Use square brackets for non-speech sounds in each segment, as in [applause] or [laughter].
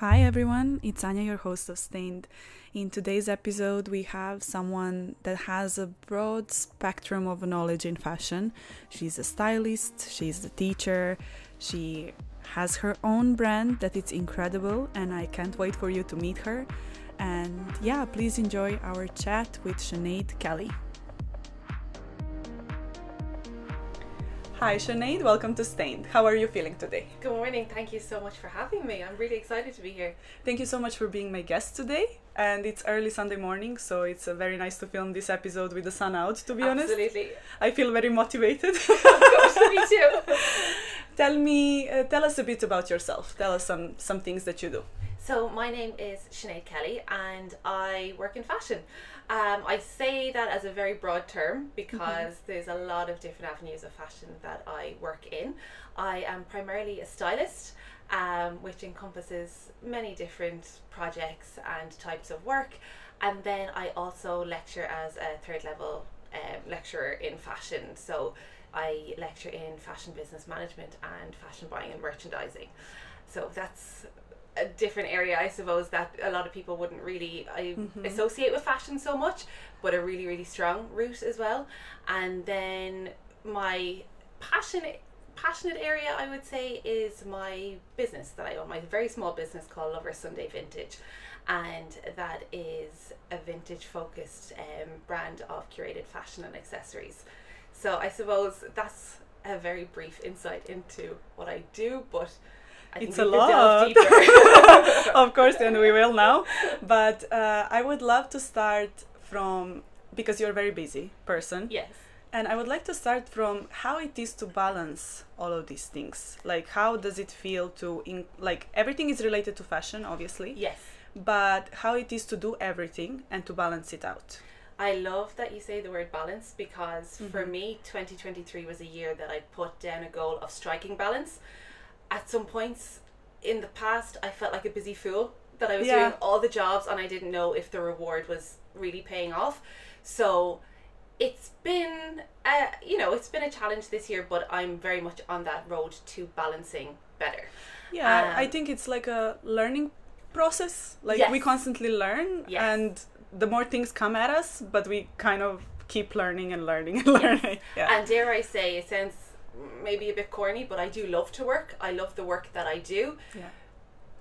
Hi everyone, it's Anja, your host of Stained. In today's episode, we have someone that has a broad spectrum of knowledge in fashion. She's a stylist, she's a teacher, she has her own brand that is incredible, and I can't wait for you to meet her. And yeah, please enjoy our chat with Sinead Kelly. Hi, Sinead. Welcome to Stained. How are you feeling today? Good morning. Thank you so much for having me. I'm really excited to be here. Thank you so much for being my guest today. And it's early Sunday morning, so it's uh, very nice to film this episode with the sun out, to be honest. Absolutely. I feel very motivated. [laughs] of course, me too. [laughs] tell me, uh, tell us a bit about yourself. Tell us some, some things that you do. So, my name is Sinead Kelly and I work in fashion. Um, I say that as a very broad term because mm-hmm. there's a lot of different avenues of fashion that I work in. I am primarily a stylist, um, which encompasses many different projects and types of work. And then I also lecture as a third level um, lecturer in fashion. So I lecture in fashion business management and fashion buying and merchandising. So that's a different area, I suppose, that a lot of people wouldn't really I mm-hmm. associate with fashion so much, but a really, really strong route as well. And then my passionate passionate area I would say is my business that I own, my very small business called Lovers Sunday Vintage. And that is a vintage focused um, brand of curated fashion and accessories. So I suppose that's a very brief insight into what I do, but I it's a lot. Deeper, [laughs] of course, and we will now. But uh, I would love to start from because you're a very busy person. Yes. And I would like to start from how it is to balance all of these things. Like, how does it feel to, in, like, everything is related to fashion, obviously. Yes. But how it is to do everything and to balance it out. I love that you say the word balance because mm-hmm. for me, 2023 was a year that I put down a goal of striking balance at some points in the past, I felt like a busy fool that I was yeah. doing all the jobs and I didn't know if the reward was really paying off. So it's been, uh, you know, it's been a challenge this year, but I'm very much on that road to balancing better. Yeah, um, I think it's like a learning process. Like yes. we constantly learn, yes. and the more things come at us, but we kind of keep learning and learning and [laughs] learning. Yeah. And dare I say, it sounds maybe a bit corny, but I do love to work. I love the work that I do. Yeah.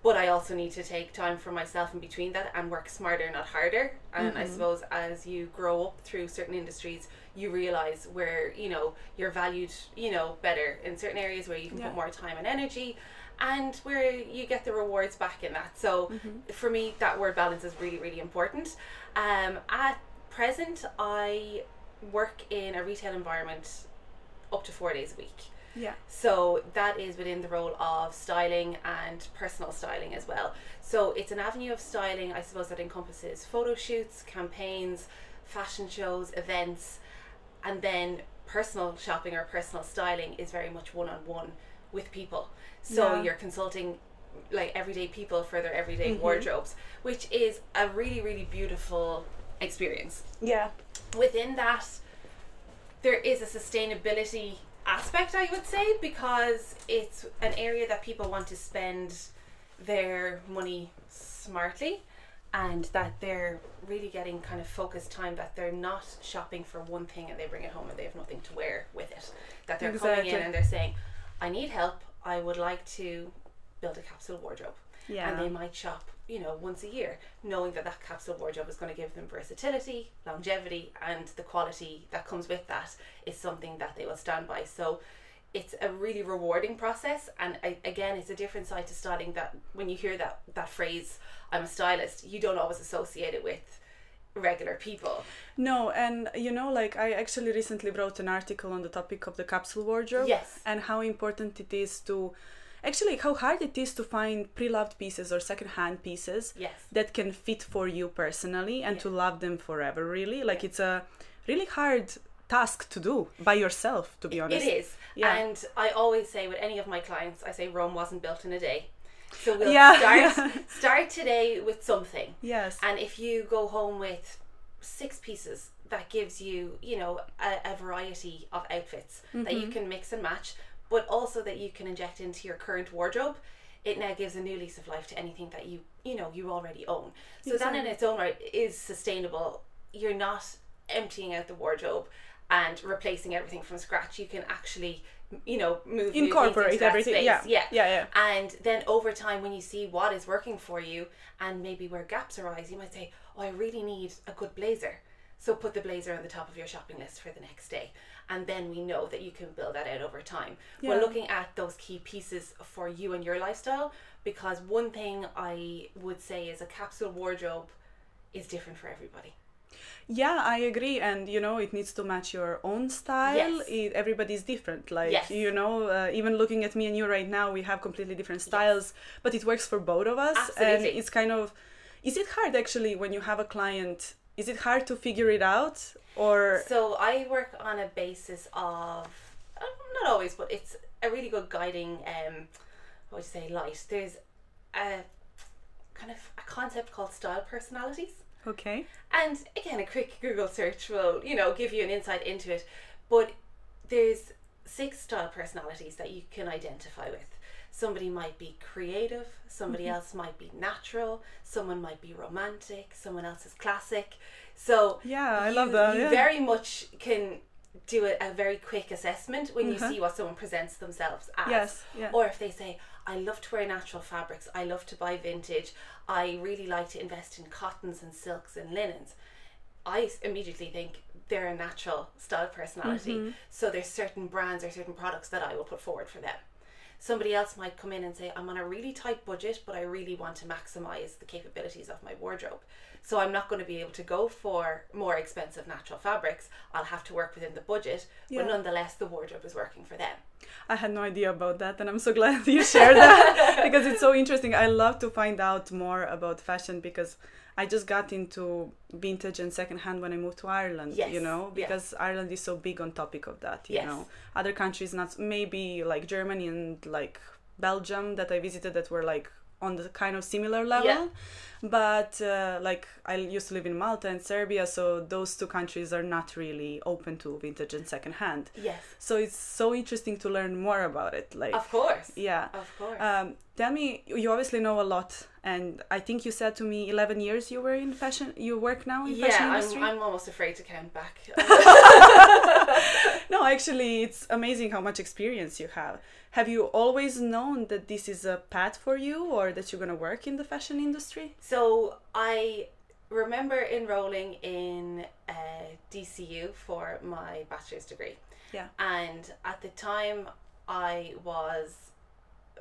But I also need to take time for myself in between that and work smarter, not harder. And mm-hmm. I suppose as you grow up through certain industries, you realize where you know you're valued, you know, better in certain areas where you can yeah. put more time and energy, and where you get the rewards back in that. So mm-hmm. for me, that word balance is really, really important. Um, at present, I work in a retail environment up to four days a week. Yeah. So that is within the role of styling and personal styling as well. So it's an avenue of styling, I suppose, that encompasses photo shoots, campaigns, fashion shows, events, and then personal shopping or personal styling is very much one on one with people. So yeah. you're consulting like everyday people for their everyday mm-hmm. wardrobes, which is a really, really beautiful experience. Yeah. Within that, there is a sustainability aspect, I would say, because it's an area that people want to spend their money smartly and that they're really getting kind of focused time that they're not shopping for one thing and they bring it home and they have nothing to wear with it. That they're exactly. coming in and they're saying, I need help, I would like to build a capsule wardrobe. Yeah. And they might shop you know, once a year, knowing that that capsule wardrobe is going to give them versatility, longevity, and the quality that comes with that is something that they will stand by. So it's a really rewarding process, and I, again, it's a different side to styling. That when you hear that that phrase, "I'm a stylist," you don't always associate it with regular people. No, and you know, like I actually recently wrote an article on the topic of the capsule wardrobe. Yes. And how important it is to actually how hard it is to find pre-loved pieces or second-hand pieces yes. that can fit for you personally and to love them forever really like it's a really hard task to do by yourself to be honest it is yeah. and i always say with any of my clients i say rome wasn't built in a day so we'll yeah. start [laughs] start today with something yes and if you go home with six pieces that gives you you know a, a variety of outfits mm-hmm. that you mm-hmm. can mix and match but also that you can inject into your current wardrobe, it now gives a new lease of life to anything that you you know you already own. So that in its own right is sustainable. You're not emptying out the wardrobe and replacing everything from scratch. You can actually you know move Incorporate everything. space. Yeah. yeah Yeah, yeah. and then over time when you see what is working for you and maybe where gaps arise you might say oh i really need a good blazer so put the blazer on the top of your shopping list for the next day and then we know that you can build that out over time Yeah. we're looking at those key pieces for you and your lifestyle because one thing i would say is a capsule wardrobe is different for everybody Yeah, I agree, and you know it needs to match your own style. Yes. It, everybody's different. Like Yes. you know, uh, even looking at me and you right now, we have completely different styles, but it works for both of us. Absolutely. And it's kind of, is it hard actually when you have a client? Is it hard to figure it out, or So I work on a basis of uh, not always, but it's a really good guiding. Um, what would you say? Light. There's a kind of a concept called style personalities, okay? and again, a quick Google search will you know give you an insight into it. But there's six style personalities that you can identify with. Somebody might be creative, somebody else might be natural, someone might be romantic, someone else is classic. So Yeah, I you, love that. You yeah. very much can do a, a very quick assessment when you Mhm. see what someone presents themselves as. Yes, yeah. Or if they say, I love to wear natural fabrics, I love to buy vintage, I really like to invest in cottons and silks and linens. I immediately think they're a natural style personality. Mm-hmm. So there's certain brands or certain products that I will put forward for them. Somebody else might come in and say, I'm on a really tight budget, but I really want to maximize the capabilities of my wardrobe. So I'm not going to be able to go for more expensive natural fabrics. I'll have to work within the budget, Yeah. but nonetheless, the wardrobe is working for them. I had no idea about that, and I'm so [laughs] glad you shared that [laughs] because it's so interesting. I love to find out more about fashion because I just got into vintage and secondhand when I moved to Ireland. Yes, You know, yeah. because Ireland is so big on topic of that. You Yes. know, other countries not maybe like Germany and like Belgium that I visited that were like on the kind of similar level. But uh, like I used to live in Malta and Serbia, so those two countries are not really open to vintage and secondhand. Yes, So it's so interesting to learn more about it. Like, of course. yeah. Of course. Um, tell me, you obviously know a lot, and I think you said to me 11 years you were in fashion. You work now in fashion industry. I'm, I'm almost afraid to count back. [laughs] No, actually, it's amazing how much experience you have. Have you always known that this is a path for you, or that you're gonna work in the fashion industry? So I remember enrolling in uh, DCU for my bachelor's degree, Yeah. and at the time I was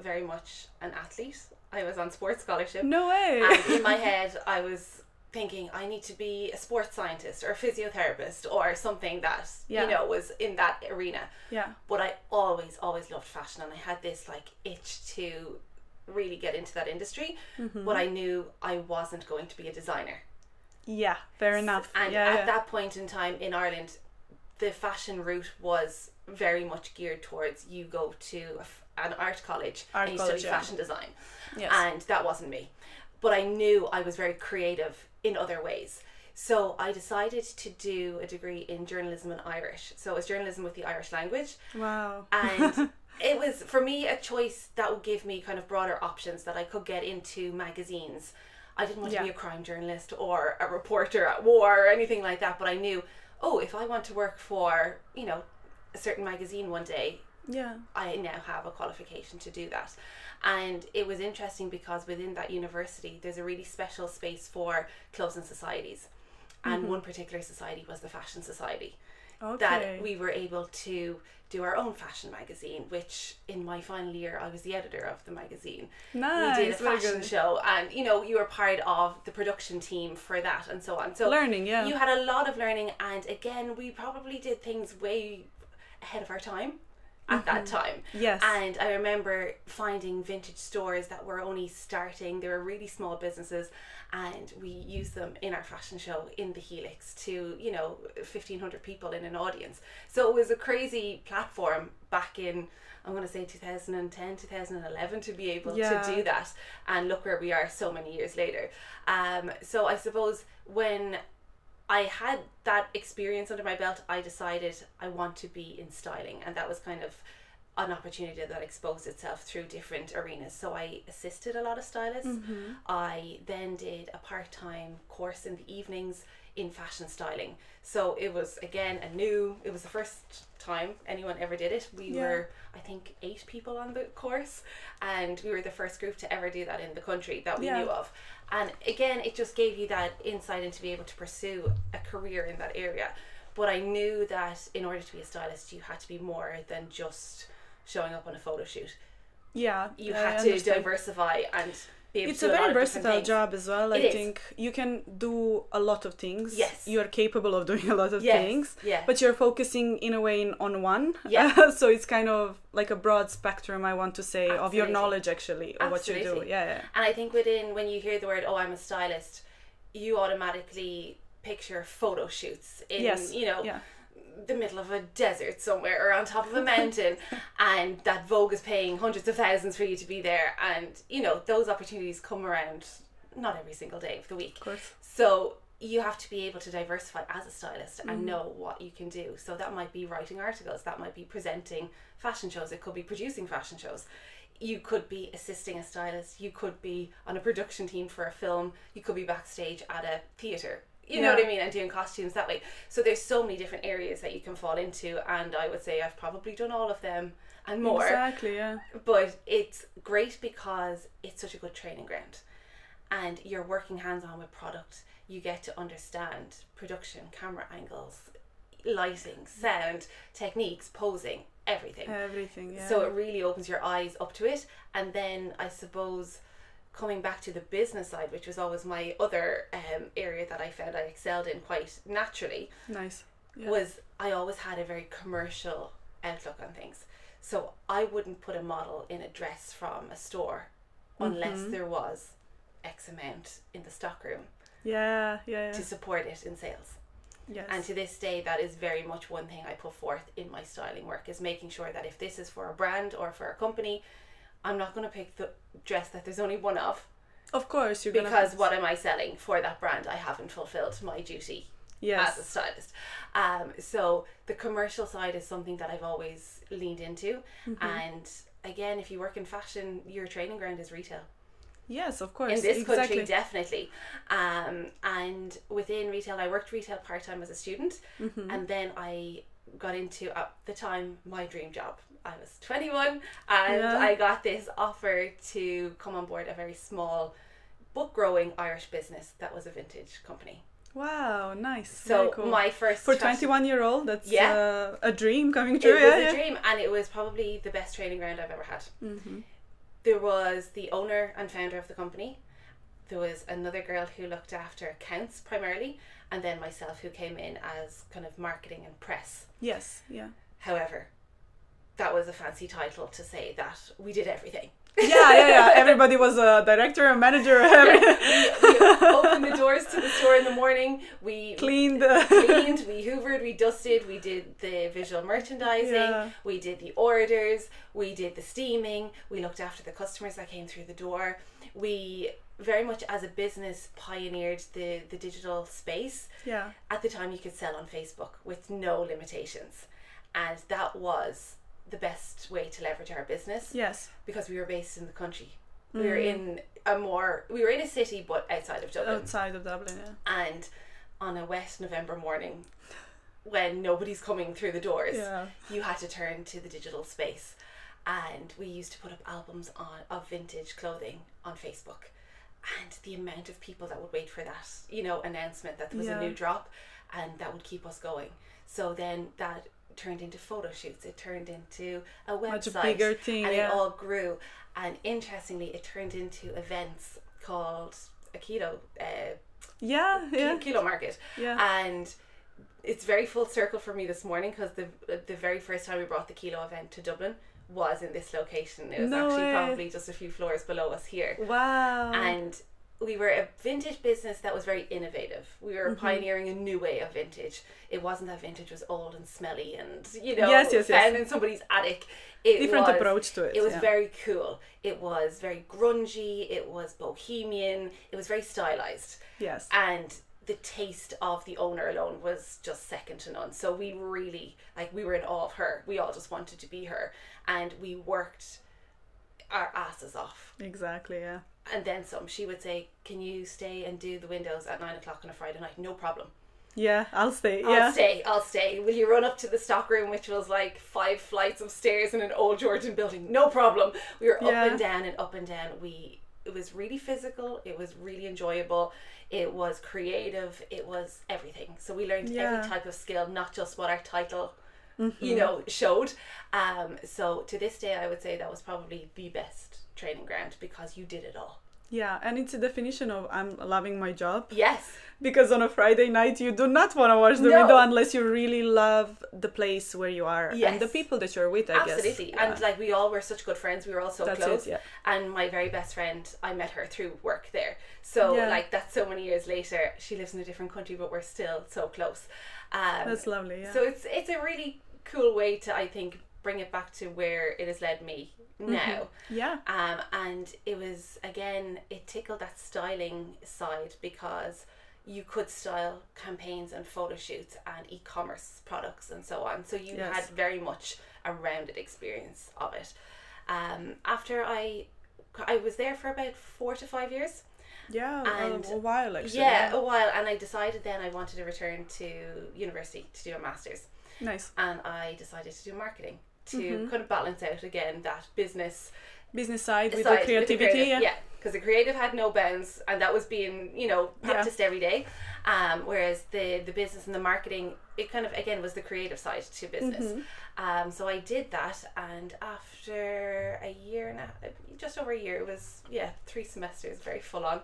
very much an athlete. I was on sports scholarship, No way. and in my head I was thinking I need to be a sports scientist or a physiotherapist or something that Yeah. you know was in that arena. yeah. But I always, always loved fashion, and I had this like itch to really get into that industry. Mm-hmm. But I knew I wasn't going to be a designer. Yeah. Fair enough. And yeah. at yeah. that point in time in Ireland, the fashion route was very much geared towards you go to a an art college Art and you college, study yeah. fashion design. Yes. And that wasn't me. But I knew I was very creative in other ways. So I decided to do a degree in journalism and Irish. So it was journalism with the Irish language. wow. And [laughs] it was for me a choice that would give me kind of broader options that I could get into magazines. I didn't want to be a crime journalist or a reporter at war or anything like that, but I knew, oh, if I want to work for, you know, a certain magazine one day, yeah. I now have a qualification to do that. And it was interesting because within that university, there's a really special space for clubs and societies. And mm-hmm. one particular society was the Fashion Society Okay. that we were able to do our own fashion magazine, which in my final year I was the editor of the magazine. nice. we did a fashion show and you know, you were part of the production team for that and so on. So Learning, yeah. you had a lot of learning and again we probably did things way ahead of our time at that time. Yes. And I remember finding vintage stores that were only starting. They were really small businesses, and we used them in our fashion show in the Helix to, you know, 1,500 people in an audience. So it was a crazy platform back in, I'm going to say 2010, 2011 to be able Yeah. to do that. And look where we are so many years later. Um, so I suppose when I had that experience under my belt, I decided I want to be in styling, and that was kind of an opportunity that exposed itself through different arenas. So I assisted a lot of stylists. Mm-hmm. I then did a part time course in the evenings in fashion styling. So it was again a new. It was the first time anyone ever did it. We Yeah. were I think eight people on the course, and we were the first group to ever do that in the country that we Yeah. knew of. And again, it just gave you that insight into be able to pursue a career in that area. But I knew that in order to be a stylist, you had to be more than just showing up on a photo shoot. Yeah, You I had to diversify and It's a very versatile job as well. I It is. think you can do a lot of things. Yes. You are capable of doing a lot of Yes, things. yeah. But you're focusing in a way in, on one. Yeah. [laughs] so it's kind of like a broad spectrum, I want to say, of your knowledge actually, of what you do. Yeah, yeah. And I think within when you hear the word, "Oh, I'm a stylist," you automatically picture photo shoots in Yes. you know Yeah. The middle of a desert somewhere or on top of a mountain, [laughs] and that Vogue is paying hundreds of thousands for you to be there, and you know those opportunities come around not every single day of the week. Of course. So you have to be able to diversify as a stylist and mm-hmm. know what you can do. So that might be writing articles, that might be presenting fashion shows, it could be producing fashion shows. You could be assisting a stylist, you could be on a production team for a film, you could be backstage at a theatre. You know what I mean? And doing costumes that way. So there's so many different areas that you can fall into and I would say I've probably done all of them and more Exactly, yeah. but it's great because it's such a good training ground and you're working hands on with product you get to understand production camera angles lighting sound techniques posing everything Everything, yeah. so it really opens your eyes up to it and then i suppose coming back to the business side which was always my other um, area that i found i excelled in quite naturally nice. Yeah. was I always had a very commercial outlook on things. So I wouldn't put a model in a dress from a store unless Mm-hmm. there was X amount in the stockroom yeah, yeah, yeah. to support it in sales. yes. And to this day, that is very much one thing I put forth in my styling work is making sure that if this is for a brand or for a company, I'm not going to pick the dress that there's only one of of course, you're gonna because what am I selling for that brand? I haven't fulfilled my duty yes. as a stylist. Um, so the commercial side is something that I've always leaned into. Mm-hmm. And again, if you work in fashion, your training ground is retail. Yes, of course. In this exactly. country, definitely. Um, and within retail, I worked retail part time as a student. Mm-hmm. And then I got into, at the time, my dream job. I was 21 and Yeah. I got this offer to come on board a very small book growing Irish business that was a vintage company. Wow, nice. So cool. my first for 21 year old, that's Yeah. uh, a dream coming true. it was yeah, a dream and it was probably the best training ground I've ever had. Mm-hmm. There was the owner and founder of the company. There was another girl who looked after accounts primarily, and then myself who came in as kind of marketing and press. Yes, yeah. However, that was a fancy title to say that we did everything. Yeah, yeah, yeah. [laughs] Everybody was a director, a manager, every- [laughs] we opened the doors to the store in the morning. We cleaned. cleaned, we hoovered, we dusted, we did the visual merchandising, Yeah. we did the orders, we did the steaming, we looked after the customers that came through the door. We very much as a business pioneered the, the digital space. yeah, At the time you could sell on Facebook with no limitations. And that was the best way to leverage our business yes. because we were based in the country. We were mm. in a more we were in a city but outside of Dublin Outside of Dublin, yeah. and on a wet November morning when nobody's coming through the doors Yeah. you had to turn to the digital space and we used to put up albums on of vintage clothing on Facebook and the amount of people that would wait for that you know announcement that there was Yeah. a new drop and that would keep us going so then that turned into photo shoots it turned into a website Much bigger thing, and yeah. it all grew and interestingly it turned into events called a kilo uh, Yeah, yeah, kilo market yeah. and it's very full circle for me this morning because the the very first time we brought the kilo event to Dublin was in this location. It was No actually way. probably just a few floors below us here, Wow. and we were a vintage business that was very innovative. We were Mm-hmm. pioneering a new way of vintage. It wasn't that vintage was old and smelly and you know Yes, yes, yes. found in somebody's attic. It Different was, approach to it. It was yeah. very cool. It was very grungy. It was bohemian. It was very stylized Yes. and the taste of the owner alone was just second to none. So we really like we were in awe of her. We all just wanted to be her, and we worked our asses off. Exactly. Yeah. And then some. She would say, "Can you stay and do the windows at nine o'clock on a Friday night? No problem. Yeah, I'll stay. I'll yeah. stay. I'll stay. Will you run up to the stock room, which was like five flights of stairs in an old Georgian building? No problem. We were Yeah. up and down and up and down. We it was really physical. It was really enjoyable. It was creative. It was everything. So we learned Yeah. every type of skill, not just what our title, Mm-hmm. you know, showed. Um, so to this day, I would say that was probably the best training ground because you did it all. Yeah, and it's a definition of I'm loving my job Yes. because on a Friday night you do not want to watch the No. window unless you really love the place where you are and the people that you're with. I guess. Absolutely. Yeah. And like we all were such good friends. We were all so That's close. it. Yeah. And my very best friend, I met her through work there. So Yeah. like that's so many years later. She lives in a different country, but we're still so close. Um, That's lovely. Yeah. So it's it's a really cool way to I think bring it back to where it has led me Mm-hmm. now. yeah. Um, and it was again, it tickled that styling side because you could style campaigns and photo shoots and e-commerce products and so on. So you Yes. had very much a rounded experience of it. Um, after I, I was there for about four to five years. Yeah. and- a, a while actually. yeah, a while, and I decided then I wanted to return to university to do a master's Nice. and I decided to do marketing to Mm-hmm. kind of balance out again that business Business side with side the creativity. creative, yeah. because the creative had no bounds and that was being you know Yeah. practiced every day um, whereas the the business and the marketing it kind of again was the creative side to business Mm-hmm. um, so I did that and after a year and a, just over a year it was yeah three semesters very full on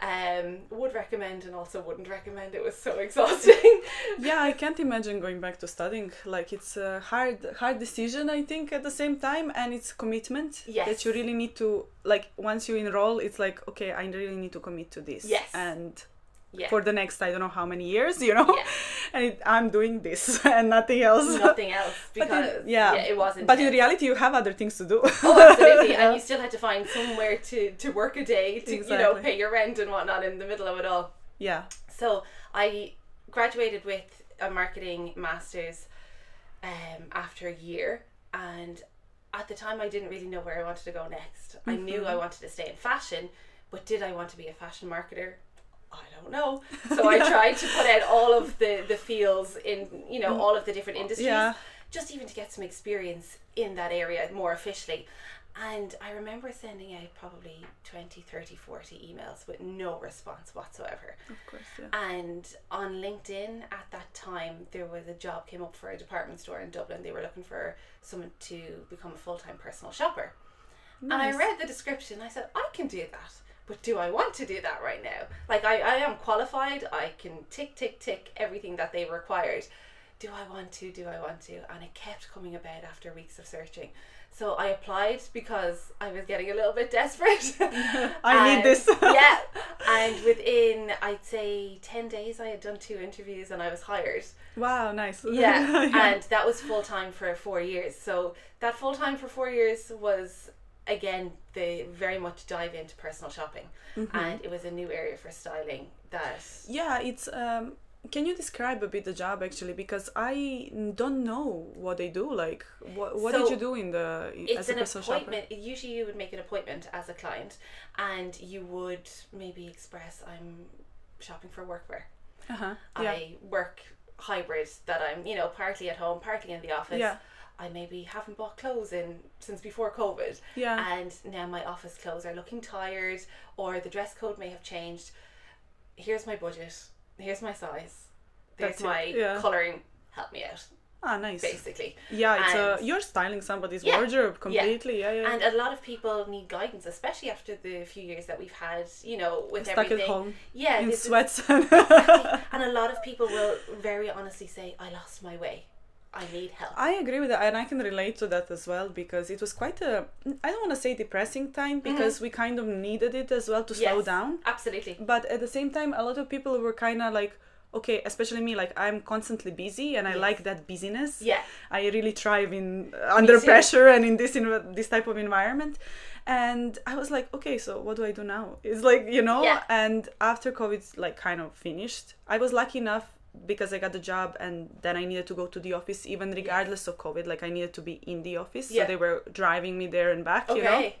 um, would recommend and also wouldn't recommend it was so [laughs] exhausting yeah i can't imagine going back to studying like it's a hard hard decision i think at the same time and it's commitment Yes. that you really need to like once you enroll it's like okay i really need to commit to this Yes. and yeah for the next i don't know how many years you know Yeah. [laughs] and it, i'm doing this [laughs] and nothing else nothing else [laughs] But in- because yeah. it wasn't but in reality you have other things to do Oh, absolutely. Yeah. And you still had to find somewhere to, to work a day to, you know, pay your rent and whatnot in the middle of it all. yeah So I graduated with a marketing master's um, after a year. And at the time, I didn't really know where I wanted to go next. I knew I wanted to stay in fashion, but did I want to be a fashion marketer? I don't know. [laughs] So I tried to put out all of the, the fields in, you know, mm. all of the different industries Yeah. just even to get some experience in that area more officially. And I remember sending out probably 20, 30, 40 emails with no response whatsoever. of course yeah And on LinkedIn at that time, there was a job came up for a department store in Dublin. They were looking for someone to become a full time personal shopper. Nice. And I read the description. I said, I can do that. But do I want to do that right now? Like, I, I am qualified. I can tick, tick, tick everything that they required. Do I want to? Do I want to? And it kept coming about after weeks of searching. So I applied because I was getting a little bit desperate. [laughs] I need this. [laughs] yeah. And within, I'd say, 10 days, I had done two interviews and I was hired. wow nice [laughs] Yeah, and that was full time for four years. So that full time for four years was again they very much dive into personal shopping, Mm-hmm. and it was a new area for styling that. Yeah, it's. Um, can you describe a bit the job actually? Because I don't know what they do. Like, what what did you do in the It's as a an personal shopper? appointment. Usually, you would make an appointment as a client, and you would maybe express, "I'm shopping for workwear. Uh huh. Yeah. I work hybrid. That I'm, you know, partly at home, partly in the office. Yeah. I maybe haven't bought clothes in since before COVID. Yeah. and now my office clothes are looking tired or the dress code may have changed here's my budget here's my size there's That's my yeah. coloring help me out ah, nice. basically Yeah, it's And- you're styling somebody's Yeah, wardrobe completely. Yeah, yeah. and a lot of people need guidance especially after the few years that we've had you know with Stuck everything at home yeah in is- sweats. [laughs] and a lot of people will very honestly say i lost my way i need help I agree with that, and I can relate to that as well because it was quite a. I don't want to say depressing time because we kind of needed it as well to slow Mm-hmm. Yes, down. absolutely But at the same time, a lot of people were kind of like, okay, especially me, like I'm constantly busy and I Yes. like that busyness. Yeah. I really thrive in uh, under pressure and in this in this type of environment. And I was like, okay, so what do I do now? It's like you know. Yeah. And after COVID's like kind of finished, I was lucky enough because I got the job and then I needed to go to the office even regardless of COVID. Like I needed to be in the office, Yeah. so they were driving me there and back. Okay. You know.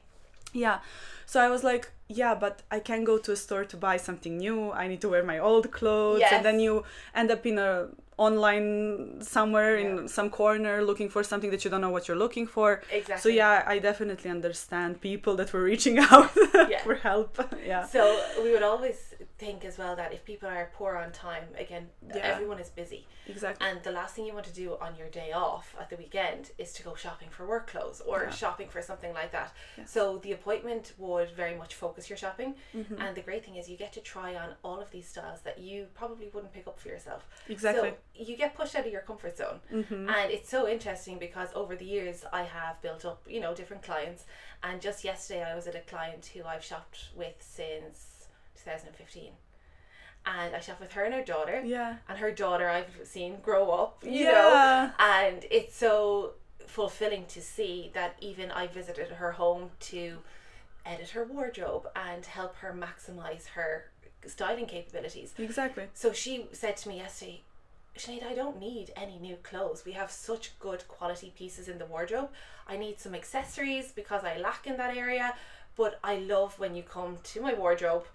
Yeah. So I was like, yeah, but I can't go to a store to buy something new. I need to wear my old clothes. Yes. And then you end up in a online somewhere Yeah. in some corner looking for something that you don't know what you're looking for. Exactly. So yeah, I definitely understand people that were reaching [laughs] out Yeah. for help. [laughs] yeah. So we would always think as well that if people are poor on time, again, Yeah. everyone is busy. Exactly. And the last thing you want to do on your day off at the weekend is to go shopping for work clothes or Yeah. shopping for something like that. Yes. So the appointment would very much focus your shopping. Mm-hmm. And the great thing is you get to try on all of these styles that you probably wouldn't pick up for yourself. Exactly. So you get pushed out of your comfort zone. Mm-hmm. And it's so interesting because over the years I have built up, you know, different clients. And just yesterday I was at a client who I've shopped with since 2015. And I shopped with her and her daughter. yeah. And her daughter I've seen grow up, you Yeah. know. And it's so fulfilling to see that even I visited her home to edit her wardrobe and help her maximize her styling capabilities. Exactly. So she said to me yesterday, Sinead, I don't need any new clothes. We have such good quality pieces in the wardrobe. I need some accessories because I lack in that area. But I love when you come to my wardrobe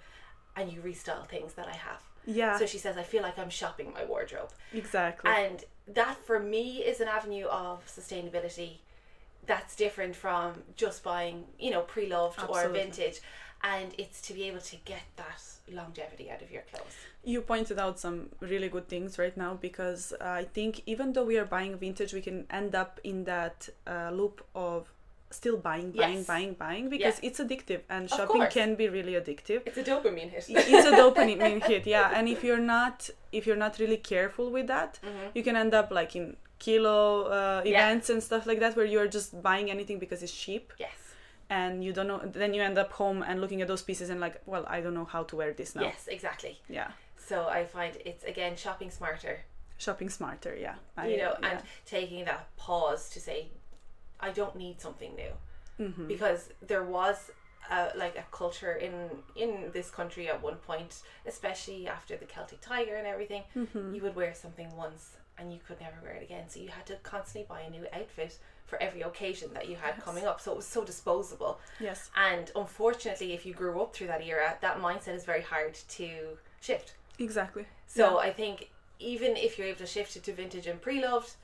and you restyle things that I have. Yeah. So she says, I feel like I'm shopping my wardrobe. exactly. And that for me is an avenue of sustainability that's different from just buying, you know, pre loved or vintage. And it's to be able to get that longevity out of your clothes. you pointed out some really good things right now because I think even though we are buying vintage, we can end up in that uh, loop of still buying, buying, Yes. buying, buying because it's addictive and shopping can be really addictive. It's a dopamine hit. it's a [laughs] dopamine hit, yeah. And if you're not if you're not really careful with that, Mhm. you can end up like in kilo uh, Yeah. events and stuff like that where you're just buying anything because it's cheap Yes. and you don't know. Then you end up home and looking at those pieces and like, well, I don't know how to wear this now. Yes, exactly. Yeah. So I find it's again shopping smarter, Shopping smarter, yeah. I- you know, yeah. and taking that pause to say, I don't need something new, Mhm. because there was a, like a culture in in this country at one point, especially after the Celtic Tiger and everything. Mhm. You would wear something once and you could never wear it again, so you had to constantly buy a new outfit for every occasion that you had Yes. coming up. So it was so disposable. Yes. And unfortunately, if you grew up through that era, that mindset is very hard to shift. Exactly. So I think even if you're able to shift it to vintage and pre-loved,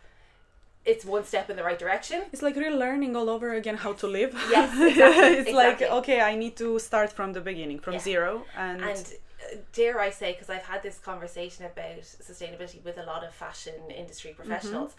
it's one step in the right direction. It's like relearning all over again how to live. Yes, [laughs] exactly, it's like okay, I need to start from the beginning, from Yeah. zero, and, And uh, dare I say, because I've had this conversation about sustainability with a lot of fashion industry professionals,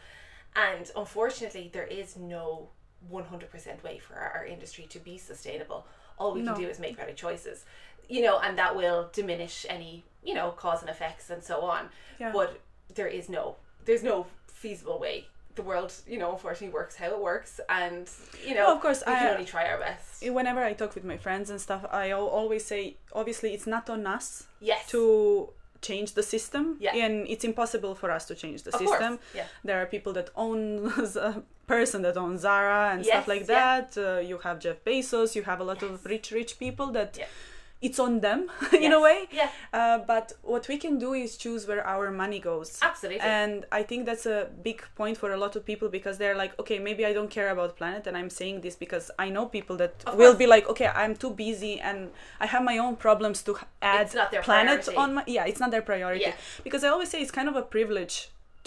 and unfortunately, there is no 100% way for our, our industry to be sustainable. All we No. can do is make better choices, you know, and that will diminish any, you know, cause and effects and so on. yeah. But there is no, there's no feasible way. The world, you know, unfortunately works how it works, and you know, No, of course, we can I- only try our best. whenever I talk with my friends and stuff, I always say, obviously, it's not on us yes. to change the system, Yeah. and it's impossible for us to change the of system. Yeah. There are people that own [laughs] a person that owns Zara and Yes, stuff like yeah. that. Uh, you have Jeff Bezos. You have a lot Yes. of rich, rich people that Yeah. It's on them [laughs] in a way. Yeah. Uh, but what we can do is choose where our money goes. Absolutely. And I think that's a big point for a lot of people because they're like, okay, maybe I don't care about planet, and I'm saying this because I know people that Of will course. be like, okay, I'm too busy and I have my own problems to add It's not their planet priority. on my yeah, it's not their priority. Yeah. Because I always say it's kind of a privilege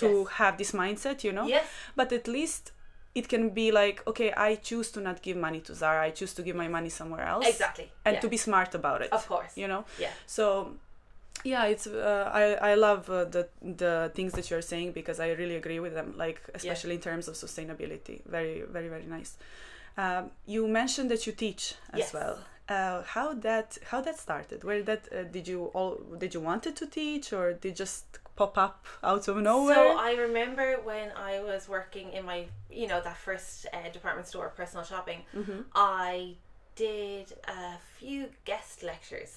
to Yes. have this mindset, you know. Yes. But at least it can be like, okay, I choose to not give money to Zara. I choose to give my money somewhere else. Exactly. And yeah. to be smart about it. Of course. You know. Yeah. So yeah, it's uh, I I love uh, the the things that you're saying because I really agree with them. Like especially in terms of sustainability, very very very nice. Um, you mentioned that you teach as Yes. well. Uh, how that how that started? Where that uh, did you all did you wanted to teach or did just pop up out of nowhere? So I remember when I was working in my, you know, that first uh, department store, personal shopping, Mhm. I did a few guest lectures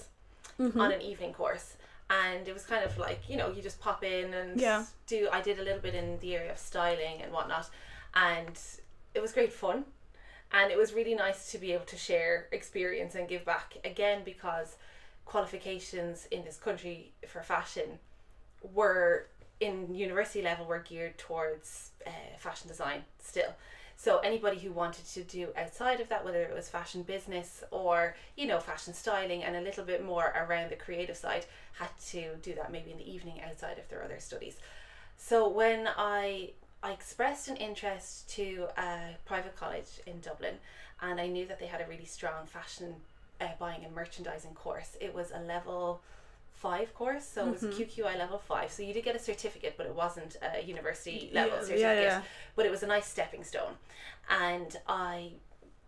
Mhm. on an evening course. and it was kind of like you know you just pop in and Yeah. do. I did a little bit in the area of styling and whatnot, and it was great fun, and it was really nice to be able to share experience and give back again because qualifications in this country for fashion were in university level were geared towards uh, fashion design still. So anybody who wanted to do outside of that whether it was fashion business or you know fashion styling and a little bit more around the creative side had to do that maybe in the evening outside of their other studies. So when i i expressed an interest to a private college in dublin and i knew that they had a really strong fashion uh, buying and merchandising course it was a level five course so it was mm-hmm. QQI level five so you did get a certificate but it wasn't a university level Yeah, certificate yeah, yeah. but it was a nice stepping stone and I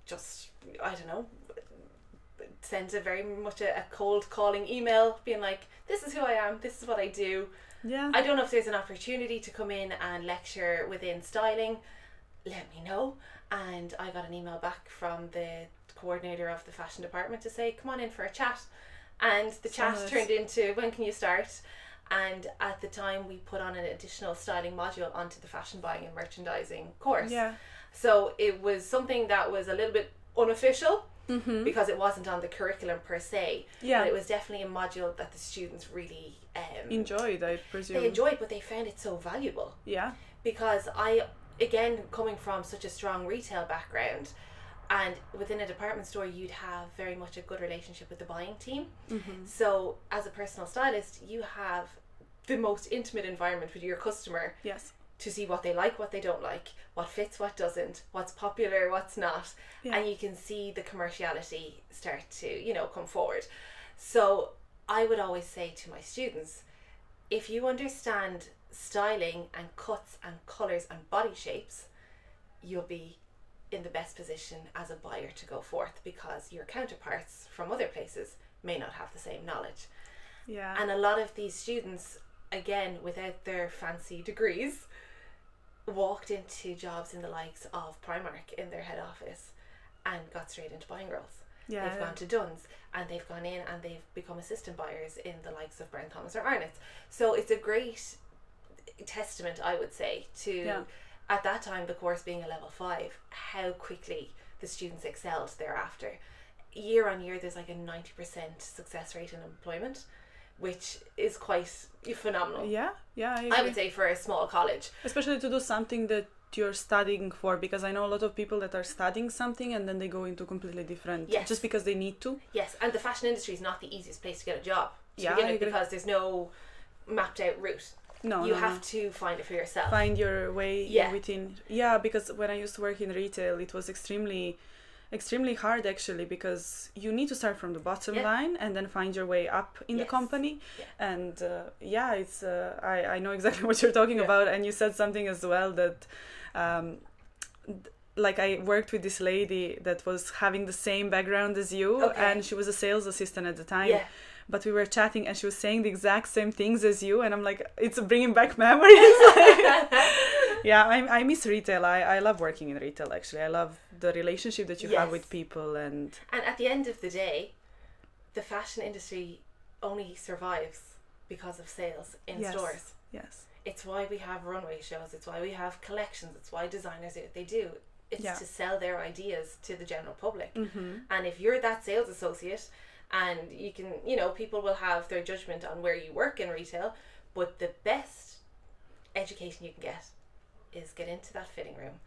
just I don't know sent a very much a, a cold calling email being like this is who I am this is what I do Yeah. I don't know if there's an opportunity to come in and lecture within styling. Let me know. And I got an email back from the coordinator of the fashion department to say, come on in for a chat. And the chat nice. turned into, when can you start? And at the time, we put on an additional styling module onto the fashion buying and merchandising course. yeah. So it was something that was a little bit unofficial Mm-hmm. because it wasn't on the curriculum per se. Yeah. But it was definitely a module that the students really um, Enjoyed, I presume. they enjoyed, but they found it so valuable Yeah. because I, again, coming from such a strong retail background, and within a department store, you'd have very much a good relationship with the buying team. Mm-hmm. So, as a personal stylist, you have the most intimate environment with your customer Yes. to see what they like, what they don't like, what fits, what doesn't, what's popular, what's not, Yeah. and you can see the commerciality start to, you know, come forward. So I would always say to my students, if you understand styling and cuts and colours and body shapes, you'll be in the best position as a buyer to go forth because your counterparts from other places may not have the same knowledge. Yeah. And a lot of these students, again, without their fancy degrees, walked into jobs in the likes of Primark in their head office and got straight into buying roles. yeah. They've gone to Dunnes and they've gone in and they've become assistant buyers in the likes of Brown Thomas or Arnott's. So it's a great testament, I would say, to Yeah. At that time the course being a level five, how quickly the students excelled thereafter. Year on year, there's like a ninety percent success rate in employment, which is quite phenomenal. yeah. Yeah. I, I would say for a small college. especially to do something that you're studying for because i know a lot of people that are studying something and then they go into completely different Yes. just because they need to Yes, and the fashion industry is not the easiest place to get a job to Yeah, begin with because there's no mapped out route. No you no, have no. to find it for yourself. find your way Yeah. within yeah because when i used to work in retail it was extremely extremely hard actually because you need to start from the bottom Yeah. line and then find your way up in the company Yeah. and uh, yeah it's uh, I, I know exactly [laughs] what you're talking Yeah. about and you said something as well that um, th- like I worked with this lady that was having the same background as you Okay. and she was a sales assistant at the time Yeah. But we were chatting and she was saying the exact same things as you and i'm like it's bringing back [laughs] memories [laughs] yeah I, I miss retail I, I love working in retail actually i love the relationship that you have with people and And at the end of the day, the fashion industry only survives because of sales in Yes. stores. yes It's why we have runway shows. It's why we have collections. It's why designers do what they do. It's Yeah. to sell their ideas to the general public. mm-hmm. And if you're that sales associate, and you can, you know, people will have their judgment on where you work in retail, but the best education you can get is get into that fitting room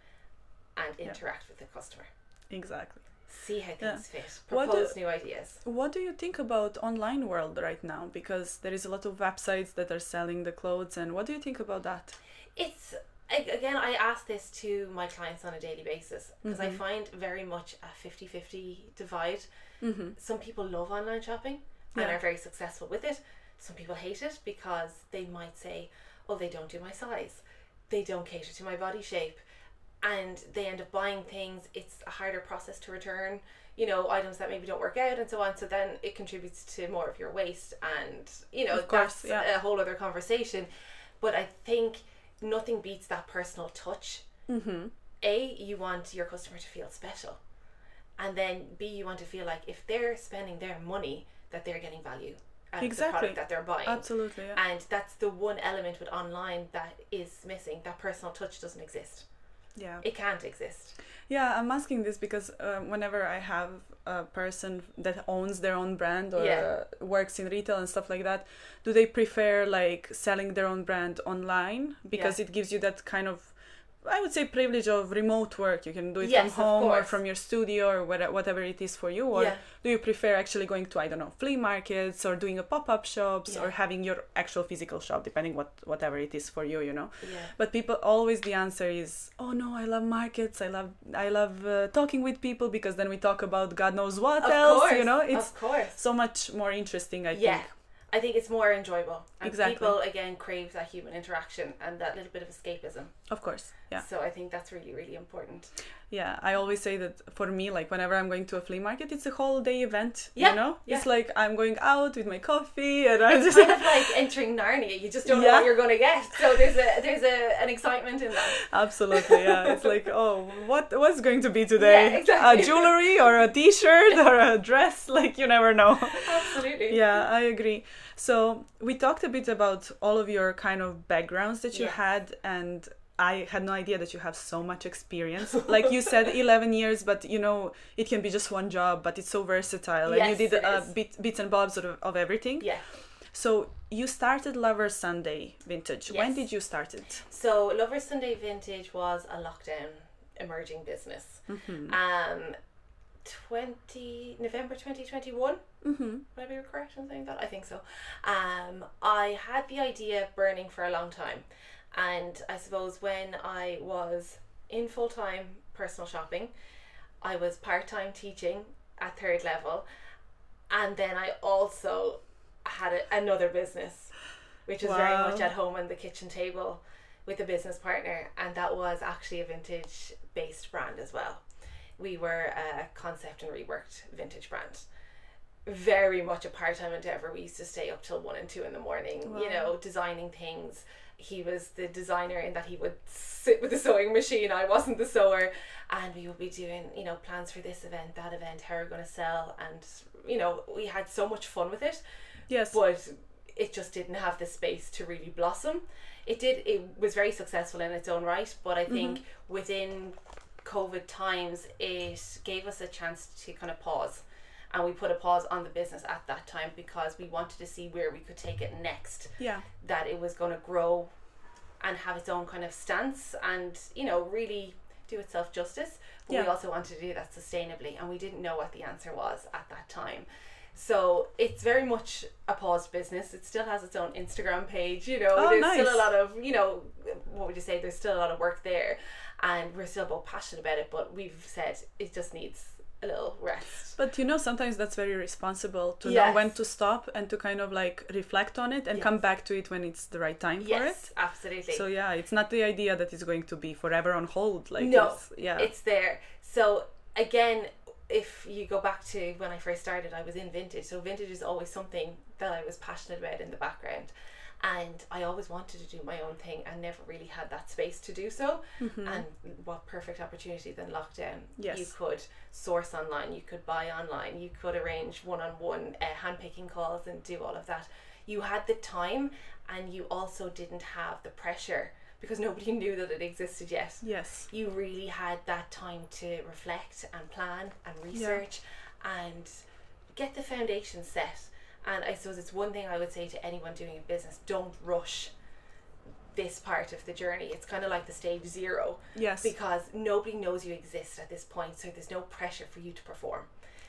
and Yeah. interact with the customer. exactly See how Yeah. things fit. What Propose do- new ideas. what do you think about online world right now because there is a lot of websites that are selling the clothes and what do you think about that It's again, I ask this to my clients on a daily basis because I Mhm. find very much a 50 50 divide. Mm-hmm. Some people love online shopping and are very successful with it. Some people hate it because they might say, oh, they don't do my size, they don't cater to my body shape, and they end up buying things. It's a harder process to return. You know, items that maybe don't work out and so on. So then it contributes to more of your waste, and you know course, that's yeah. a whole other conversation. But I think nothing beats that personal touch. Mm-hmm. A, you want your customer to feel special. And then B, you want to feel like if they're spending their money, that they're getting value out of the Exactly. product that they're buying. Absolutely. Yeah. And that's the one element with online that is missing. That personal touch doesn't exist. yeah. It can't exist. Yeah, I'm asking this because uh, whenever I have a person that owns their own brand or Yeah. uh, works in retail and stuff like that, do they prefer like selling their own brand online because it gives you that kind of I would say privilege of remote work. You can do it Yes, from home or from your studio or whatever it is for you. Or Yeah. do you prefer actually going to I don't know flea markets or doing a pop up shops Yeah. or having your actual physical shop, depending what whatever it is for you, you know? Yeah. But people always the answer is, oh no, I love markets. I love I love uh, talking with people because then we talk about God knows what Of else. course. You know, it's of course. so much more interesting. I think. I think it's more enjoyable. And Exactly. people again crave that human interaction and that little bit of escapism. Of course, yeah, So I think that's really, really important. yeah. I always say that for me, like whenever I'm going to a flea market, it's a whole day event. Yeah, You know, yeah. it's like I'm going out with my coffee and I It's just kind of like entering Narnia. You just don't know what you're going to get. So there's a there's a, an excitement in that. Absolutely, yeah. It's [laughs] like, oh, what what's going to be today? Yeah, exactly. A jewelry or a T-shirt or a dress? Like you never know. [laughs] Absolutely. yeah i agree so we talked a bit about all of your kind of backgrounds that you Yes. had and i had no idea that you have so much experience [laughs] like you said 11 years but you know it can be just one job but it's so versatile and you did uh, bit, bits and bobs of, of everything Yeah. so you started lover sunday vintage when did you start it So Lover Sunday Vintage was a lockdown emerging business. mm-hmm. Um, twenty November twenty twenty one. Mm-hmm. Would I be correct in saying that? I think so. Um, I had the idea burning for a long time, and I suppose when I was in full time personal shopping, I was part time teaching at third level, and then I also had a, another business, which was very much at home on the kitchen table with a business partner, and that was actually a vintage based brand as well. We were a concept and reworked vintage brand. Very much a part-time endeavor. We used to stay up till one and two in the morning you know designing things. He was the designer in that he would sit with the sewing machine. I wasn't the sewer. And we would be doing you know plans for this event that event how we're going to sell. And you know we had so much fun with it. Yes. But it just didn't have the space to really blossom. It did. It was very successful in its own right, but I mm-hmm. think within COVID times, it gave us a chance to kind of pause, and we put a pause on the business at that time because we wanted to see where we could take it next. yeah That it was going to grow, and have its own kind of stance, and you know really do itself justice. But we also wanted to do that sustainably, and we didn't know what the answer was at that time. So it's very much a paused business. It still has its own Instagram page. You know, Oh, there's still a lot of you know, what would you say? There's still a lot of work there, and we're still both passionate about it. But we've said it just needs a little rest. But you know, sometimes that's very responsible to know when to stop and to kind of like reflect on it and come back to it when it's the right time for Yes, it. absolutely. So yeah, it's not the idea that it's going to be forever on hold. Like No, it's, yeah, it's there. So again, if you go back to when I first started, I was in vintage. So vintage is always something that I was passionate about in the background. And I always wanted to do my own thing and never really had that space to do so. Mm-hmm. And what perfect opportunity than lockdown. Yes. You could source online, you could buy online, you could arrange one on one uh, hand picking calls and do all of that. You had the time and you also didn't have the pressure because [laughs] nobody knew that it existed yet yes, you really had that time to reflect and plan and research and get the foundation set. And I suppose it's one thing I would say to anyone doing a business don't rush this part of the journey. It's kind of like the stage zero yes, because nobody knows you exist at this point, so there's no pressure for you to perform.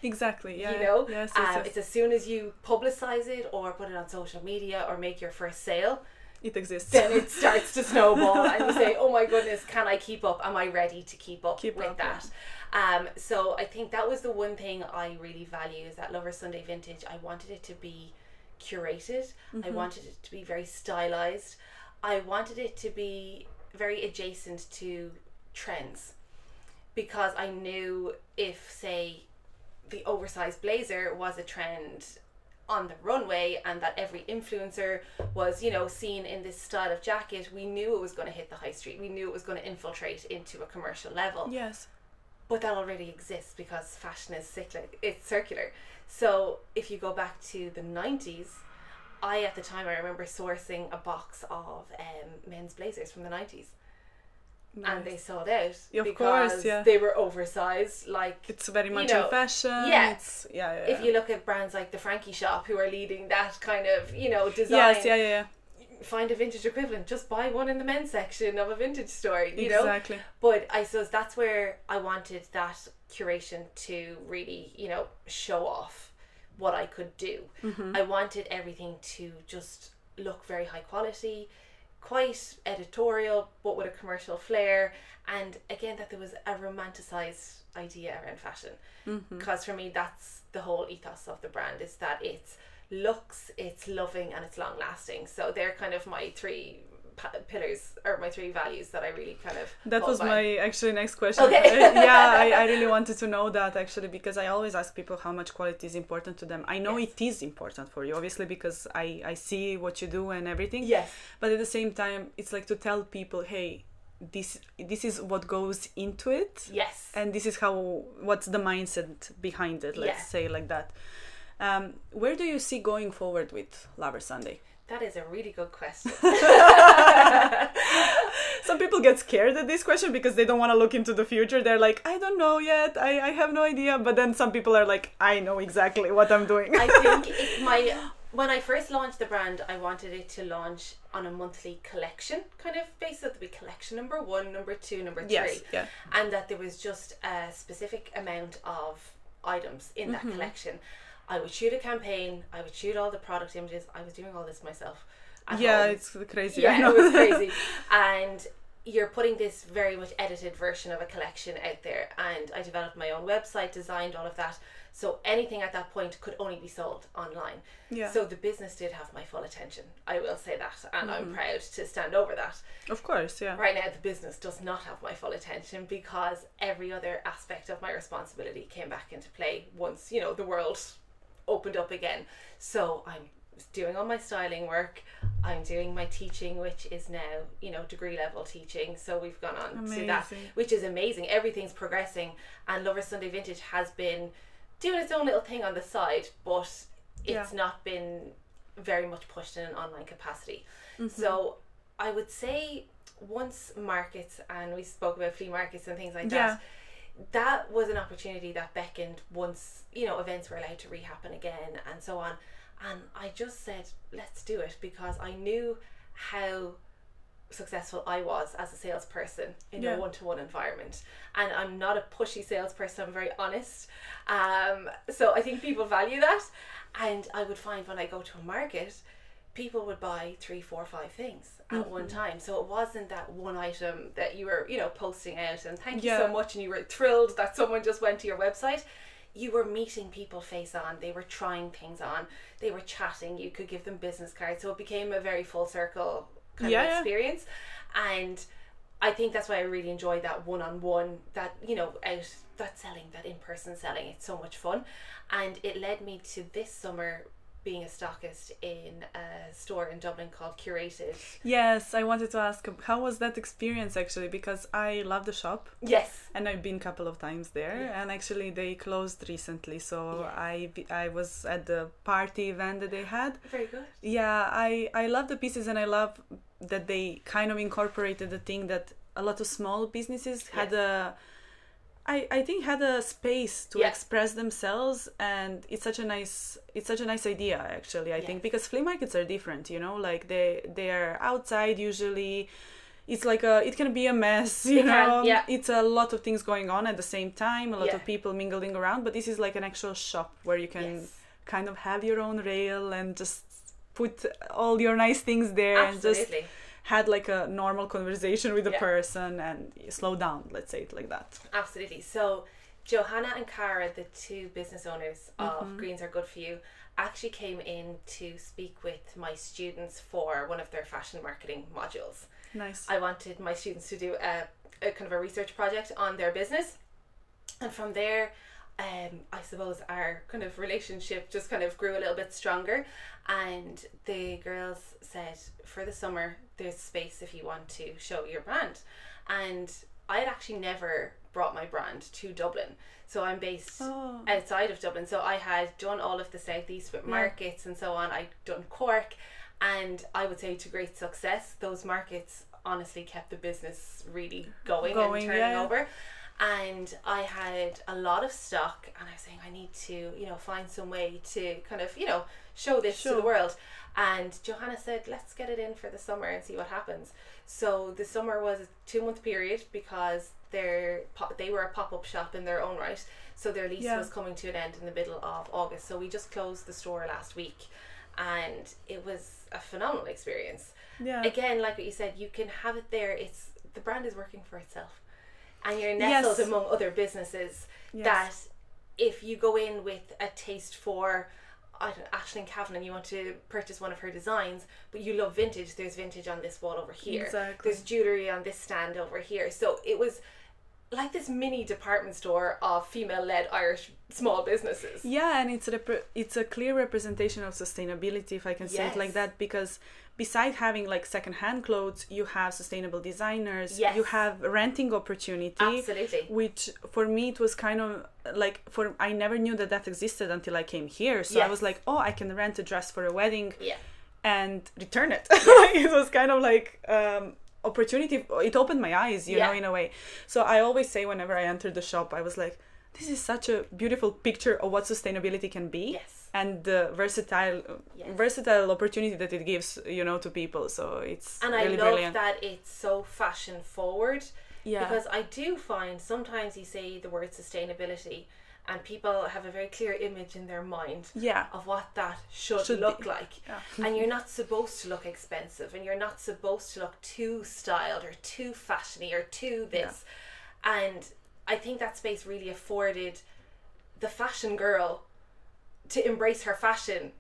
exactly. Yeah, you know, yes, yes, um, yes. it's as soon as you publicize it or put it on social media or make your first sale, it exists. then it starts to snowball and you say [laughs] oh my goodness can i keep up? Am i ready to keep up Keep with up, that? um so i think that was the one thing i really value is that lover sunday vintage. I wanted it to be curated. I wanted it to be very stylized. I wanted it to be very adjacent to trends because i knew if say the oversized blazer was a trend on the runway and that every influencer was you know seen in this style of jacket we knew it was going to hit the high street. We knew it was going to infiltrate into a commercial level. Yes, but that already exists because fashion is cyclic it's circular. So if you go back to the 90s I at the time I remember sourcing a box of um, men's blazers from the nineties, and they sold out Yeah, of because course, yeah. they were oversized. Like it's very much know, in fashion. yeah. It's, yeah, yeah, if you look at brands like the Frankie Shop, who are leading that kind of you know design, Yes, yeah, yeah, find a vintage equivalent. Just buy one in the men's section of a vintage store. You know, exactly. but I suppose that's where I wanted that curation to really, you know, show off what I could do. Mm-hmm. I wanted everything to just look very high quality, quite editorial, but with a commercial flair. And again, that there was a romanticized idea around fashion. Mm-hmm. Because for me, that's the whole ethos of the brand is that it's looks, it's loving, and it's long lasting. So they're kind of my three pillars or my three values that I really kind of That was by. my actually next question. Okay. Yeah, I, I [laughs] really wanted to know that actually because I always ask people how much quality is important to them. I know Yes. it is important for you, obviously, because I, I see what you do and everything. Yes. But at the same time, it's like to tell people, hey, this this is what goes into it, Yes. and this is how what's the mindset behind it. Let's Yeah. say like that. Um, where do you see going forward with Lover Sunday? That is a really good question. [laughs] Some people get scared at this question because they don't want to look into the future. They're like, I don't know yet. I, I have no idea. But then some people are like, I know exactly what I'm doing. I think [laughs] it, my when I first launched the brand, I wanted it to launch on a monthly collection kind of basis. There'd be collection number one, number two, number three, yes, yeah. and that there was just a specific amount of items in Mm-hmm. that collection. I would shoot a campaign. I would shoot all the product images. I was doing all this myself. Yeah, home. it's crazy. I yeah, know. it was crazy. [laughs] and you're putting this very much edited version of a collection out there. And I developed my own website, designed all of that. So anything at that point could only be sold online. yeah, So the business did have my full attention. I will say that. And Mm-hmm. I'm proud to stand over that. of course, yeah. Right now, the business does not have my full attention because every other aspect of my responsibility came back into play once, you know, the world opened up again. So I'm doing all my styling work. I'm doing my teaching, which is now, you know, degree level teaching. So we've gone on to that, which is amazing. Everything's progressing. And Lover Sunday Vintage has been doing its own little thing on the side, but it's Yeah. not been very much pushed in an online capacity. Mm-hmm. So I would say once markets and we spoke about flea markets and things like Yeah. that, that was an opportunity that beckoned once you know events were allowed to rehappen again and so on. And I just said, let's do it because I knew how successful I was as a salesperson in Yeah. a one to one environment. And I'm not a pushy salesperson, I'm very honest. Um, so I think people value that. And I would find when I go to a market, people would buy three, four, five things at one mm-hmm. time. So it wasn't that one item that you were, you know, posting out and thank you so much and you were thrilled that someone just went to your website. You were meeting people face on, they were trying things on, they were chatting, you could give them business cards. So it became a very full circle kind Yeah, of experience. And I think that's why I really enjoy that one on one, that, you know, out that selling, that in person selling. It's so much fun. And it led me to this summer being a stockist in a store in Dublin called Curated. Yes, I wanted to ask, how was that experience actually? Because I love the shop. Yes. and I've been a couple of times there. Yeah. And actually, they closed recently, so Yeah. I I was at the party event that they had. Very good. Yeah, I I love the pieces, and I love that they kind of incorporated the thing that a lot of small businesses had Yes. a. I, I think had a space to Yeah. express themselves and it's such a nice it's such a nice idea actually I think because flea markets are different you know like they they are outside usually it's like a it can be a mess [laughs] you It can, know yeah. it's a lot of things going on at the same time a lot Yeah. of people mingling around but this is like an actual shop where you can Yes. kind of have your own rail and just put all your nice things there and just Absolutely. Had like a normal conversation with the Yeah. person and slow down let's say it like that Absolutely. So, Johanna and Cara, the two business owners Mm-hmm. of Greens Are Good For You, actually came in to speak with my students for one of their fashion marketing modules. nice I wanted my students to do a, a kind of a research project on their business. And from there, um, I suppose our kind of relationship just kind of grew a little bit stronger. And the girls said, for the summer, there's space if you want to show your brand. And I had actually never brought my brand to Dublin. So I'm based Oh. outside of Dublin. So I had done all of the southeast with markets and so on. I'd done Cork, and I would say to great success. Those markets honestly kept the business really going, Going, and turning yeah. over. And I had a lot of stock, and I was saying I need to, you know, find some way to kind of, you know, show this to the world. And Johanna said, let's get it in for the summer and see what happens. So the summer was a two month period because they're they were a pop up shop in their own right. So their lease Yeah. was coming to an end in the middle of August. So we just closed the store last week, and it was a phenomenal experience. Yeah. Again, like what you said, you can have it there. It's the brand is working for itself, and you're nestled Yes. among other businesses Yes. that if you go in with a taste for I don't know, Ashlyn Kavanagh and you want to purchase one of her designs, but you love vintage, there's vintage on this wall over here. Exactly. There's jewellery on this stand over here. So it was like this mini department store of female led Irish small businesses. Yeah, and it's a rep- it's a clear representation of sustainability, if I can say it like that, because beside having like secondhand clothes, you have sustainable designers, Yes. you have renting opportunity, Absolutely. which for me it was kind of like for I never knew that that existed until I came here. So I was like, oh, I can rent a dress for a wedding Yeah. and return it. [laughs] it was kind of like um, opportunity. It opened my eyes, you know, in a way. So I always say whenever I entered the shop, I was like, this is such a beautiful picture of what sustainability can be. Yes. And the versatile, Yes. versatile opportunity that it gives, you know, to people. So it's And I love brilliant. that it's so fashion forward. Yeah. Because I do find sometimes you say the word sustainability and people have a very clear image in their mind yeah. of what that should, Should look be. like. Yeah. [laughs] and you're not supposed to look expensive and you're not supposed to look too styled or too fashiony or too this. And I think that space really afforded the fashion girl to embrace her fashion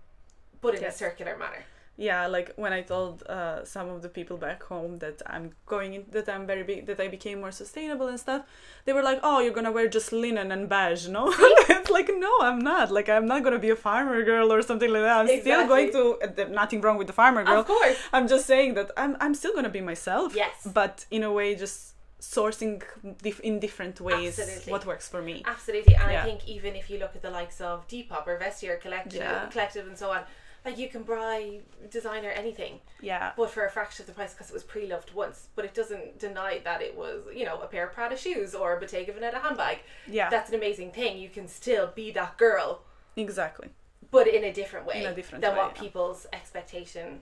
but in Yes. a circular manner. yeah like when i told uh, some of the people back home that i'm going in that i'm very big that i became more sustainable and stuff they were like oh you're gonna wear just linen and beige no [laughs] it's like no i'm not like i'm not gonna be a farmer girl or something like that i'm still going to uh, nothing wrong with the farmer girl Of course. i'm just saying that i'm, I'm still gonna be myself Yes. but in a way just sourcing dif- in different ways Absolutely. what works for me Absolutely, and Yeah. I think even if you look at the likes of Depop or Vestiaire Collective, Yeah. Collective and so on, like you can buy designer anything, yeah but for a fraction of the price because it was pre-loved once. But it doesn't deny that it was, you know, a pair of Prada shoes or a Bottega Veneta handbag. yeah That's an amazing thing. You can still be that girl, exactly but in a different way In a different than way, what yeah. people's expectation.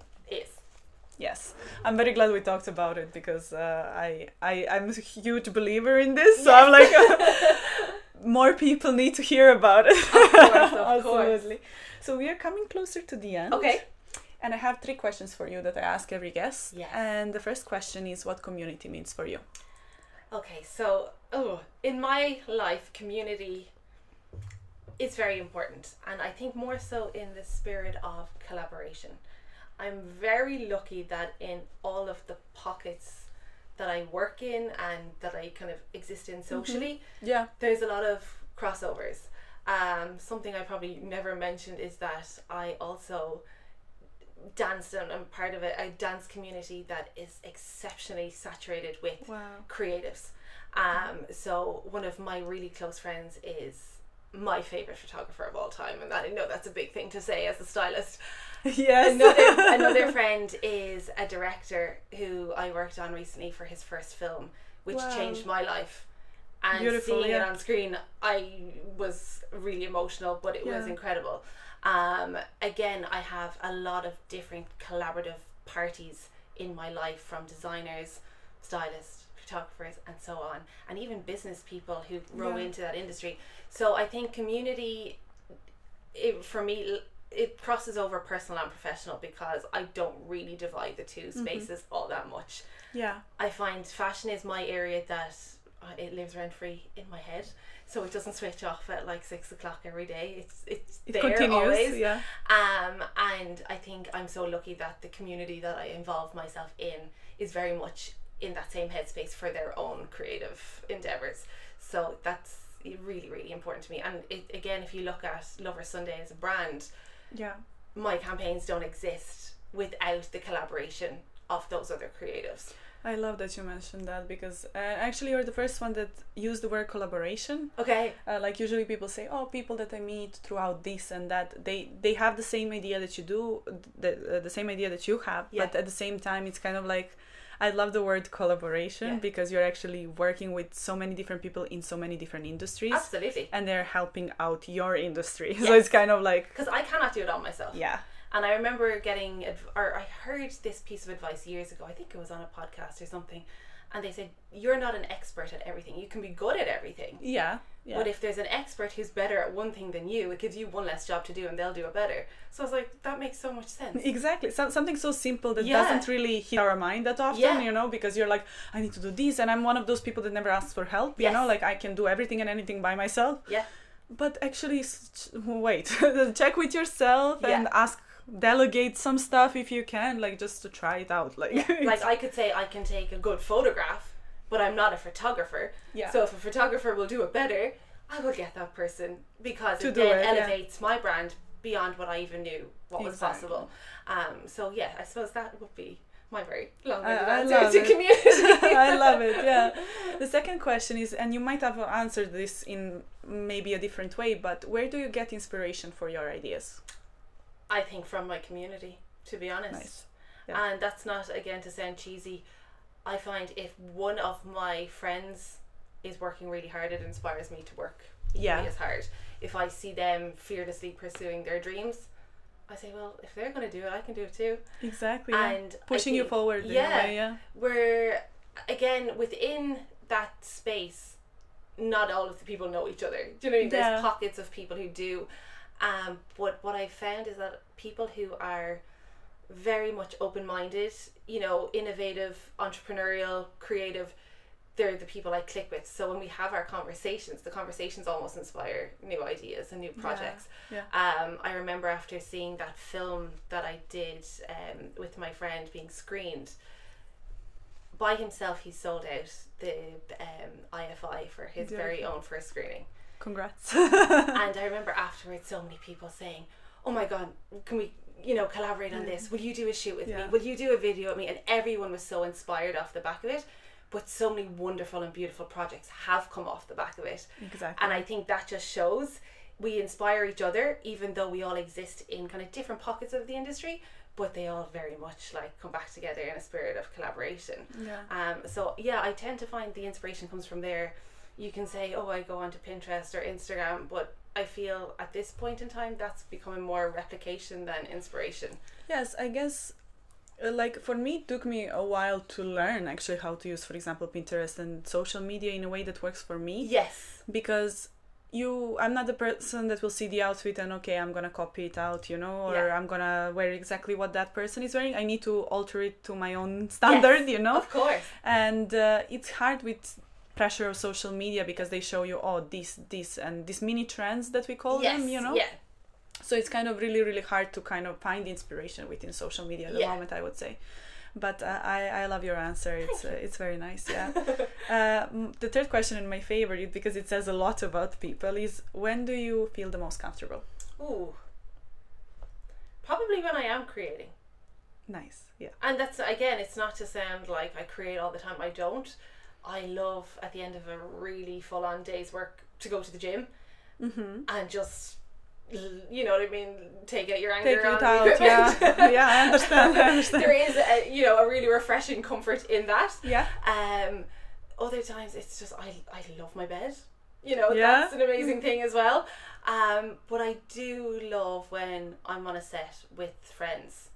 Yes, I'm very glad we talked about it because uh, I I I'm a huge believer in this. So I'm like, [laughs] more people need to hear about it. course, of [laughs] Absolutely. So we are coming closer to the end. Okay. And I have three questions for you that I ask every guest. Yes. And the first question is, what community means for you? Okay, so oh, in my life, community is very important, and I think more so in the spirit of collaboration. I'm very lucky that in all of the pockets that I work in and that I kind of exist in socially, Yeah. there's a lot of crossovers. Um, something I probably never mentioned is that I also dance and I'm part of a, a dance community that is exceptionally saturated with Wow. creatives. Um, so one of my really close friends is my favorite photographer of all time, and that I know that's a big thing to say as a stylist. [laughs] yes. Another another [laughs] friend is a director who I worked on recently for his first film, which Wow. changed my life. And Beautiful, seeing it on screen, I was really emotional, but it was incredible. Um, again, I have a lot of different collaborative parties in my life, from designers, stylists, photographers, and so on, and even business people who row Yeah. into that industry. So I think community, it, for me, it crosses over personal and professional because I don't really divide the 2 Mm-hmm. spaces all that much. Yeah. I find fashion is my area that uh, it lives rent free in my head, so it doesn't switch off at like six o'clock every day. It's it's It there continues. always. Yeah. Um, and I think I'm so lucky that the community that I involve myself in is very much in that same headspace for their own creative endeavors. So that's really really important to me. And it, again, if you look at Lover Sunday as a brand, Yeah. my campaigns don't exist without the collaboration of those other creatives. I love that you mentioned that because uh, actually you're the first one that used the word collaboration. Okay. Uh, like usually people say, "Oh, people that I meet throughout this and that, they they have the same idea that you do, the uh, the same idea that you have, Yeah. but at the same time, it's kind of like." I love the word collaboration Yeah. because you're actually working with so many different people in so many different industries Absolutely. and they're helping out your industry. [laughs] So it's kind of like, Because I cannot do it on myself. yeah, And I remember getting, or I heard this piece of advice years ago. I think it was on a podcast or something. And they said, You're not an expert at everything. You can be good at everything. yeah, yeah. But if there's an expert who's better at one thing than you, it gives you one less job to do and they'll do it better. So I was like, That makes so much sense. Exactly. So, something so simple that Yeah. doesn't really hit our mind that often, Yeah. you know, because you're like, I need to do this. And I'm one of those people that never asks for help, you know, like I can do everything and anything by myself. Yeah. But actually, wait, [laughs] check with yourself and ask, delegate some stuff if you can, like just to try it out. Like, [laughs] like I could say I can take a good photograph, but I'm not a photographer. yeah. So if a photographer will do it better, I will get that person because To it then it, yeah. elevates my brand beyond what I even knew what was possible. Um, so yeah, I suppose that would be my very long-winded I answer to it. [laughs] community. I love it. Yeah. The second question is, and you might have answered this in maybe a different way, but where do you get inspiration for your ideas? I think from my community, to be honest. Nice. Yeah. And that's not again to sound cheesy. I find if one of my friends is working really hard, it inspires me to work Yeah. as hard. If I see them fearlessly pursuing their dreams, I say, well, if they're going to do it, I can do it too. Exactly. And I Pushing you forward yeah. way, yeah. Where again within that space, not all of the people know each other. Do you know what I mean? Yeah. There's pockets of people who do. Um, but what I found is that people who are very much open minded, you know, innovative, entrepreneurial, creative, they're the people I click with. So when we have our conversations, the conversations almost inspire new ideas and new projects. Yeah. Um, I remember after seeing that film that I did um, with my friend being screened, by himself he sold out the um, IFI for his very own first screening. Congrats. [laughs] and I [laughs] remember afterwards so many people saying, "Oh my god, can we, you know, collaborate on this? Will you do a shoot with Yeah. me? Will you do a video with me?" And everyone was so inspired off the back of it. But so many wonderful and beautiful projects have come off the back of it. exactly. And I think that just shows we inspire each other, even though we all exist in kind of different pockets of the industry, but they all very much like come back together in a spirit of collaboration. yeah. Um, so yeah, I tend to find the inspiration comes from there. You can say, oh, I go onto Pinterest or Instagram, but I feel at this point in time that's becoming more replication than inspiration. Yes, I guess. uh, Like for me, it took me a while to learn actually how to use, for example, Pinterest and social media in a way that works for me. Yes. Because you, I'm not the person that will see the outfit and okay, I'm gonna copy it out, you know, or Yeah. I'm gonna wear exactly what that person is wearing. I need to alter it to my own standard, you know. Of course. and uh, it's hard with pressure of social media because they show you oh this this and these mini trends that we call yes. them you know Yeah. so it's kind of really really hard to kind of find inspiration within social media at the Yeah. moment i would say but uh, I, I love your answer it's uh, it's very nice yeah [laughs] uh, the third question and my favorite because it says a lot about people is when do you feel the most comfortable Ooh. Probably when I am creating. nice yeah And that's again, it's not to sound like I create all the time. I don't. I love at the end of a really full on day's work to go to the gym mm-hmm. and just you know what I mean, take out your anger take on it out yeah [laughs] yeah i understand i understand there is a, you know a really refreshing comfort in that. yeah Um, other times it's just I I love my bed. You know Yeah. that's an amazing thing as well. Um, but I do love when I'm on a set with friends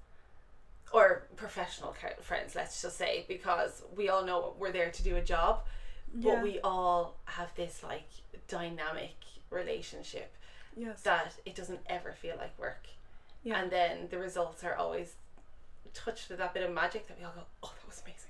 or professional friends. Let's just say because we all know we're there to do a job, yeah. but we all have this like dynamic relationship yes. that it doesn't ever feel like work. yeah. And then the results are always touched with that bit of magic that we all go, oh, that was amazing.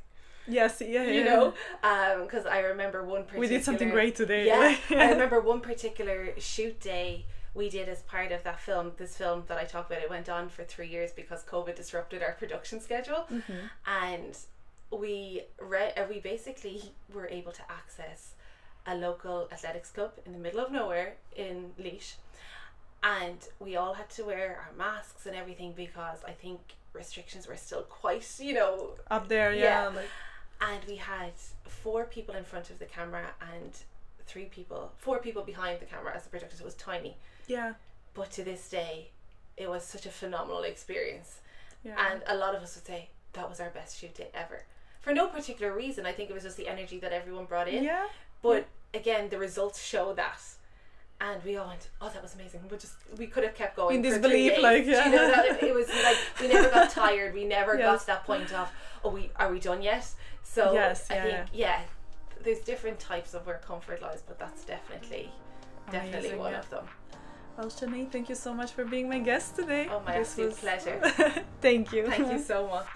Yes yeah, yeah. you know um, because i remember one particular we did something great today. Yeah i [laughs] remember one particular shoot day we did as part of that film this film that i talked about it went on for three years because covid disrupted our [laughs] production schedule Mhm. and we re- uh, we basically were able to access a local athletics club in the middle of nowhere in Laois and we all had to wear our masks and everything because I think restrictions were still quite you know up there yeah, Yeah. like and we had four people in front of the camera and three people, four people behind the camera as the projector. So it was tiny, Yeah. but to this day, it was such a phenomenal experience. Yeah. And a lot of us would say that was our best shoot day ever. For no particular reason. I think it was just the energy that everyone brought in. yeah. But again, the results show that. And we all went, oh, that was amazing. We just we could have kept going In disbelief, like, Do you know that it, it was [laughs] like we never got tired. We never got to that point of, oh, we are we done yet? So Yes, I yeah, think yeah, there's different types of where comfort lies, but that's definitely definitely Amazing, one yeah. of them. Well, Sinead, thank you so much for being my guest today. Oh, my This absolute was- pleasure. [laughs] thank you. Thank you so [laughs] much.